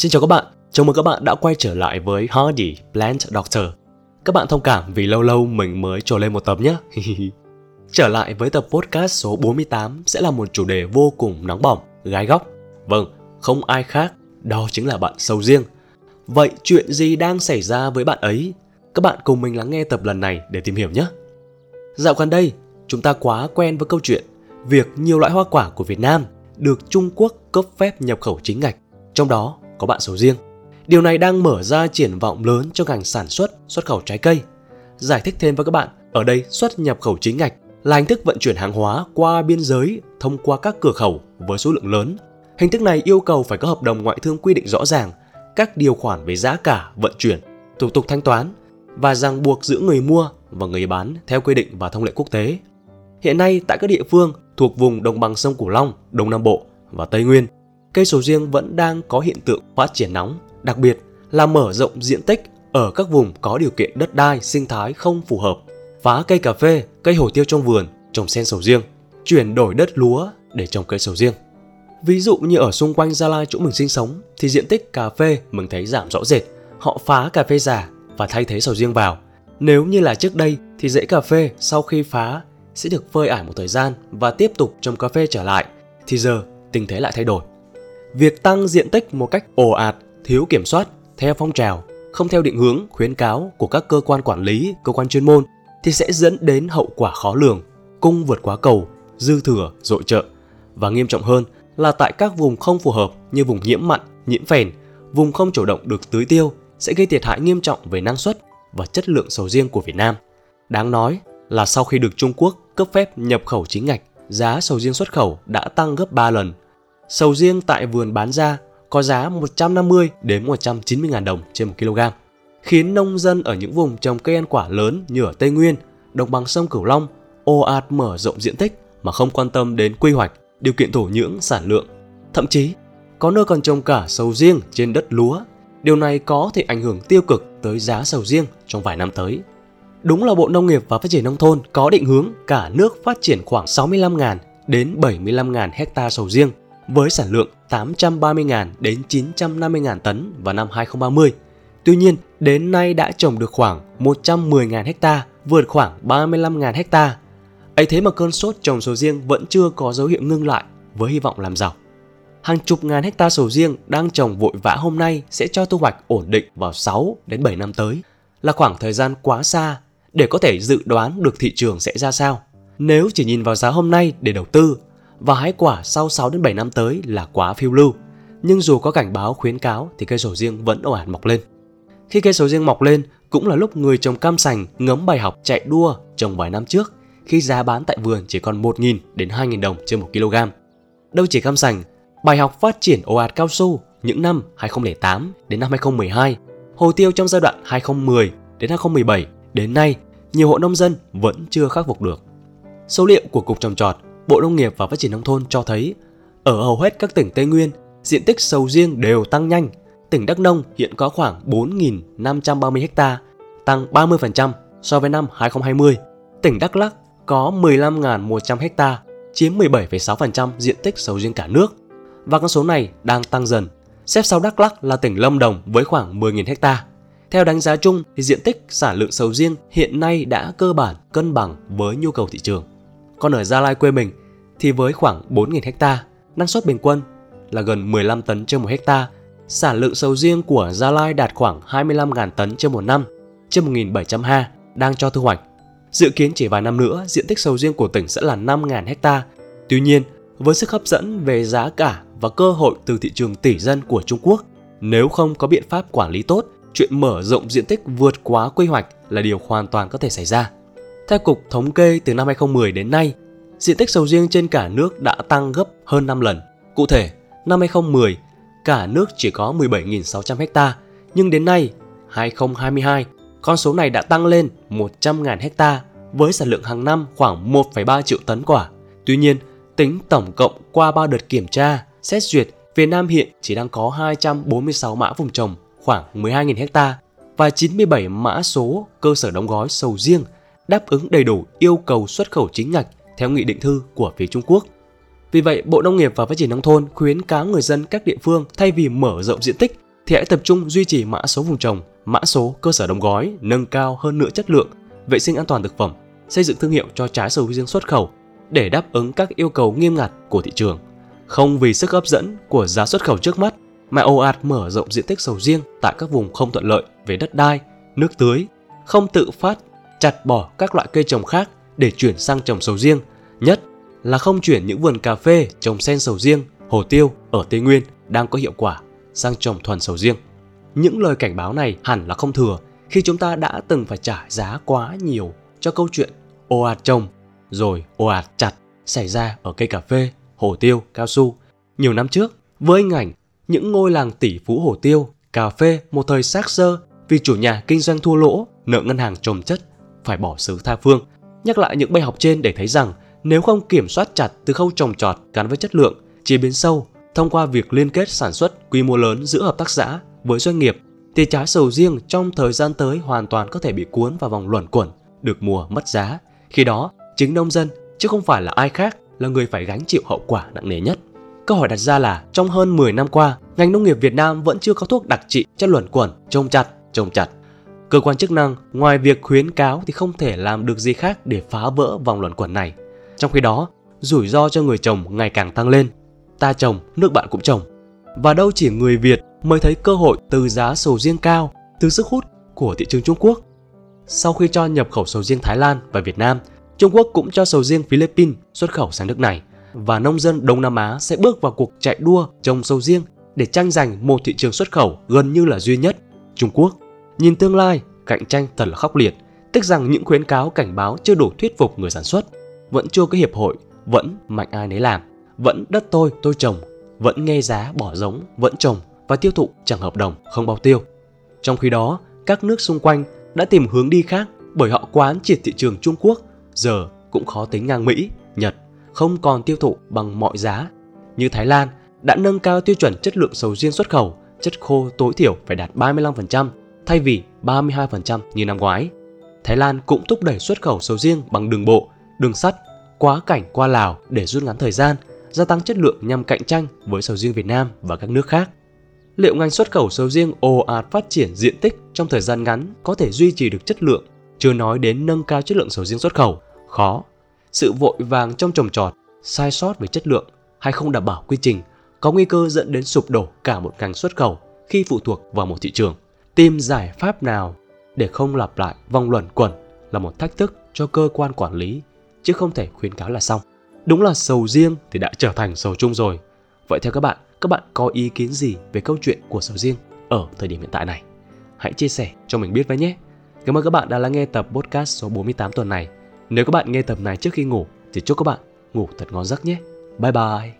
Xin chào các bạn, chào mừng các bạn đã quay trở lại với Hardy Plant Doctor. Các bạn thông cảm vì lâu lâu mình mới trồi lên một tập nhé. trở lại với tập podcast số 48 sẽ là một chủ đề vô cùng nóng bỏng, gái góc. Vâng, không ai khác, đó chính là bạn sâu riêng. Vậy chuyện gì đang xảy ra với bạn ấy? Các bạn cùng mình lắng nghe tập lần này để tìm hiểu nhé. Dạo gần đây, chúng ta quá quen với câu chuyện việc nhiều loại hoa quả của Việt Nam được Trung Quốc cấp phép nhập khẩu chính ngạch, trong đó có bạn sầu riêng. Điều này đang mở ra triển vọng lớn cho ngành sản xuất, xuất khẩu trái cây. Giải thích thêm với các bạn, ở đây xuất nhập khẩu chính ngạch là hình thức vận chuyển hàng hóa qua biên giới thông qua các cửa khẩu với số lượng lớn. Hình thức này yêu cầu phải có hợp đồng ngoại thương quy định rõ ràng các điều khoản về giá cả, vận chuyển, thủ tục thanh toán và ràng buộc giữa người mua và người bán theo quy định và thông lệ quốc tế. Hiện nay tại các địa phương thuộc vùng đồng bằng sông Cửu Long, Đông Nam Bộ và Tây Nguyên, cây sầu riêng vẫn đang có hiện tượng phát triển nóng, đặc biệt là mở rộng diện tích ở các vùng có điều kiện đất đai sinh thái không phù hợp, phá cây cà phê, cây hồ tiêu trong vườn, trồng sen sầu riêng, chuyển đổi đất lúa để trồng cây sầu riêng. Ví dụ như ở xung quanh Gia Lai chỗ mình sinh sống thì diện tích cà phê mình thấy giảm rõ rệt. Họ phá cà phê già và thay thế sầu riêng vào. Nếu như là trước đây thì rễ cà phê sau khi phá sẽ được phơi ải một thời gian và tiếp tục trồng cà phê trở lại thì giờ tình thế lại thay đổi. Việc tăng diện tích một cách ồ ạt, thiếu kiểm soát, theo phong trào, không theo định hướng, khuyến cáo của các cơ quan quản lý, cơ quan chuyên môn thì sẽ dẫn đến hậu quả khó lường, cung vượt quá cầu, dư thừa, dội trợ và nghiêm trọng hơn là tại các vùng không phù hợp như vùng nhiễm mặn, nhiễm phèn, vùng không chủ động được tưới tiêu sẽ gây thiệt hại nghiêm trọng về năng suất và chất lượng sầu riêng của Việt Nam. Đáng nói là sau khi được Trung Quốc cấp phép nhập khẩu chính ngạch, giá sầu riêng xuất khẩu đã tăng gấp 3 lần. Sầu riêng tại vườn bán ra có giá 150 đến 190 ngàn đồng trên 1 kg, khiến nông dân ở những vùng trồng cây ăn quả lớn như ở Tây Nguyên, đồng bằng sông Cửu Long ồ ạt mở rộng diện tích mà không quan tâm đến quy hoạch, điều kiện thổ nhưỡng, sản lượng. Thậm chí, có nơi còn trồng cả sầu riêng trên đất lúa. Điều này có thể ảnh hưởng tiêu cực tới giá sầu riêng trong vài năm tới. Đúng là Bộ Nông nghiệp và Phát triển Nông thôn có định hướng cả nước phát triển khoảng 65.000 đến 75.000 hecta sầu riêng với sản lượng 830.000 đến 950.000 tấn vào năm 2030. Tuy nhiên, đến nay đã trồng được khoảng 110.000 hecta, vượt khoảng 35.000 hecta. ấy thế mà cơn sốt trồng sầu riêng vẫn chưa có dấu hiệu ngưng lại với hy vọng làm giàu. Hàng chục ngàn hecta sầu riêng đang trồng vội vã hôm nay sẽ cho thu hoạch ổn định vào 6 đến 7 năm tới, là khoảng thời gian quá xa để có thể dự đoán được thị trường sẽ ra sao. Nếu chỉ nhìn vào giá hôm nay để đầu tư và hái quả sau 6 đến 7 năm tới là quá phiêu lưu. Nhưng dù có cảnh báo khuyến cáo thì cây sầu riêng vẫn ồ ạt mọc lên. Khi cây sầu riêng mọc lên cũng là lúc người trồng cam sành ngấm bài học chạy đua trồng vài năm trước khi giá bán tại vườn chỉ còn 1.000 đến 2.000 đồng trên 1 kg. Đâu chỉ cam sành, bài học phát triển ồ ạt cao su những năm 2008 đến năm 2012, hồ tiêu trong giai đoạn 2010 đến 2017 Đến nay, nhiều hộ nông dân vẫn chưa khắc phục được. Số liệu của Cục Trồng Trọt, Bộ Nông nghiệp và Phát triển Nông thôn cho thấy, ở hầu hết các tỉnh Tây Nguyên, diện tích sầu riêng đều tăng nhanh. Tỉnh Đắk Nông hiện có khoảng 4.530 ha, tăng 30% so với năm 2020. Tỉnh Đắk Lắk có 15.100 ha, chiếm 17,6% diện tích sầu riêng cả nước. Và con số này đang tăng dần. Xếp sau Đắk Lắk là tỉnh Lâm Đồng với khoảng 10.000 ha. Theo đánh giá chung thì diện tích sản lượng sầu riêng hiện nay đã cơ bản cân bằng với nhu cầu thị trường. Còn ở Gia Lai quê mình thì với khoảng 4.000 hecta, năng suất bình quân là gần 15 tấn trên một hecta. Sản lượng sầu riêng của Gia Lai đạt khoảng 25.000 tấn trên một năm, trên 1.700 ha đang cho thu hoạch. Dự kiến chỉ vài năm nữa, diện tích sầu riêng của tỉnh sẽ là 5.000 hecta. Tuy nhiên, với sức hấp dẫn về giá cả và cơ hội từ thị trường tỷ dân của Trung Quốc, nếu không có biện pháp quản lý tốt chuyện mở rộng diện tích vượt quá quy hoạch là điều hoàn toàn có thể xảy ra. Theo Cục Thống kê từ năm 2010 đến nay, diện tích sầu riêng trên cả nước đã tăng gấp hơn 5 lần. Cụ thể, năm 2010, cả nước chỉ có 17.600 ha, nhưng đến nay, 2022, con số này đã tăng lên 100.000 ha với sản lượng hàng năm khoảng 1,3 triệu tấn quả. Tuy nhiên, tính tổng cộng qua 3 đợt kiểm tra, xét duyệt, Việt Nam hiện chỉ đang có 246 mã vùng trồng khoảng 12.000 ha và 97 mã số cơ sở đóng gói sầu riêng đáp ứng đầy đủ yêu cầu xuất khẩu chính ngạch theo nghị định thư của phía Trung Quốc. Vì vậy, Bộ Nông nghiệp và Phát triển Nông thôn khuyến cáo người dân các địa phương thay vì mở rộng diện tích thì hãy tập trung duy trì mã số vùng trồng, mã số cơ sở đóng gói, nâng cao hơn nữa chất lượng, vệ sinh an toàn thực phẩm, xây dựng thương hiệu cho trái sầu riêng xuất khẩu để đáp ứng các yêu cầu nghiêm ngặt của thị trường. Không vì sức hấp dẫn của giá xuất khẩu trước mắt mà ồ ạt mở rộng diện tích sầu riêng tại các vùng không thuận lợi về đất đai, nước tưới, không tự phát chặt bỏ các loại cây trồng khác để chuyển sang trồng sầu riêng, nhất là không chuyển những vườn cà phê trồng sen sầu riêng, hồ tiêu ở Tây Nguyên đang có hiệu quả sang trồng thuần sầu riêng. Những lời cảnh báo này hẳn là không thừa khi chúng ta đã từng phải trả giá quá nhiều cho câu chuyện ồ ạt trồng rồi ồ ạt chặt xảy ra ở cây cà phê, hồ tiêu, cao su. Nhiều năm trước, với hình ảnh những ngôi làng tỷ phú hồ tiêu, cà phê một thời xác sơ vì chủ nhà kinh doanh thua lỗ, nợ ngân hàng trồng chất, phải bỏ xứ tha phương. Nhắc lại những bài học trên để thấy rằng nếu không kiểm soát chặt từ khâu trồng trọt gắn với chất lượng, chế biến sâu, thông qua việc liên kết sản xuất quy mô lớn giữa hợp tác xã với doanh nghiệp, thì trái sầu riêng trong thời gian tới hoàn toàn có thể bị cuốn vào vòng luẩn quẩn, được mùa mất giá. Khi đó, chính nông dân chứ không phải là ai khác là người phải gánh chịu hậu quả nặng nề nhất. Câu hỏi đặt ra là trong hơn 10 năm qua, ngành nông nghiệp Việt Nam vẫn chưa có thuốc đặc trị cho luẩn quẩn, trông chặt, trông chặt. Cơ quan chức năng ngoài việc khuyến cáo thì không thể làm được gì khác để phá vỡ vòng luẩn quẩn này. Trong khi đó, rủi ro cho người trồng ngày càng tăng lên. Ta trồng, nước bạn cũng trồng. Và đâu chỉ người Việt mới thấy cơ hội từ giá sầu riêng cao, từ sức hút của thị trường Trung Quốc. Sau khi cho nhập khẩu sầu riêng Thái Lan và Việt Nam, Trung Quốc cũng cho sầu riêng Philippines xuất khẩu sang nước này và nông dân Đông Nam Á sẽ bước vào cuộc chạy đua trồng sầu riêng để tranh giành một thị trường xuất khẩu gần như là duy nhất, Trung Quốc. Nhìn tương lai, cạnh tranh thật là khốc liệt, tức rằng những khuyến cáo cảnh báo chưa đủ thuyết phục người sản xuất, vẫn chưa có hiệp hội, vẫn mạnh ai nấy làm, vẫn đất tôi tôi trồng, vẫn nghe giá bỏ giống, vẫn trồng và tiêu thụ chẳng hợp đồng, không bao tiêu. Trong khi đó, các nước xung quanh đã tìm hướng đi khác bởi họ quán triệt thị trường Trung Quốc, giờ cũng khó tính ngang Mỹ, Nhật, không còn tiêu thụ bằng mọi giá. Như Thái Lan đã nâng cao tiêu chuẩn chất lượng sầu riêng xuất khẩu, chất khô tối thiểu phải đạt 35% thay vì 32% như năm ngoái. Thái Lan cũng thúc đẩy xuất khẩu sầu riêng bằng đường bộ, đường sắt, quá cảnh qua Lào để rút ngắn thời gian, gia tăng chất lượng nhằm cạnh tranh với sầu riêng Việt Nam và các nước khác. Liệu ngành xuất khẩu sầu riêng ồ ạt phát triển diện tích trong thời gian ngắn có thể duy trì được chất lượng, chưa nói đến nâng cao chất lượng sầu riêng xuất khẩu? Khó. Sự vội vàng trong trồng trọt, sai sót về chất lượng hay không đảm bảo quy trình có nguy cơ dẫn đến sụp đổ cả một ngành xuất khẩu khi phụ thuộc vào một thị trường. Tìm giải pháp nào để không lặp lại vòng luẩn quẩn là một thách thức cho cơ quan quản lý, chứ không thể khuyến cáo là xong. Đúng là sầu riêng thì đã trở thành sầu chung rồi. Vậy theo các bạn, các bạn có ý kiến gì về câu chuyện của sầu riêng ở thời điểm hiện tại này? Hãy chia sẻ cho mình biết với nhé. Cảm ơn các bạn đã lắng nghe tập podcast số 48 tuần này. Nếu các bạn nghe tập này trước khi ngủ thì chúc các bạn ngủ thật ngon giấc nhé. Bye bye.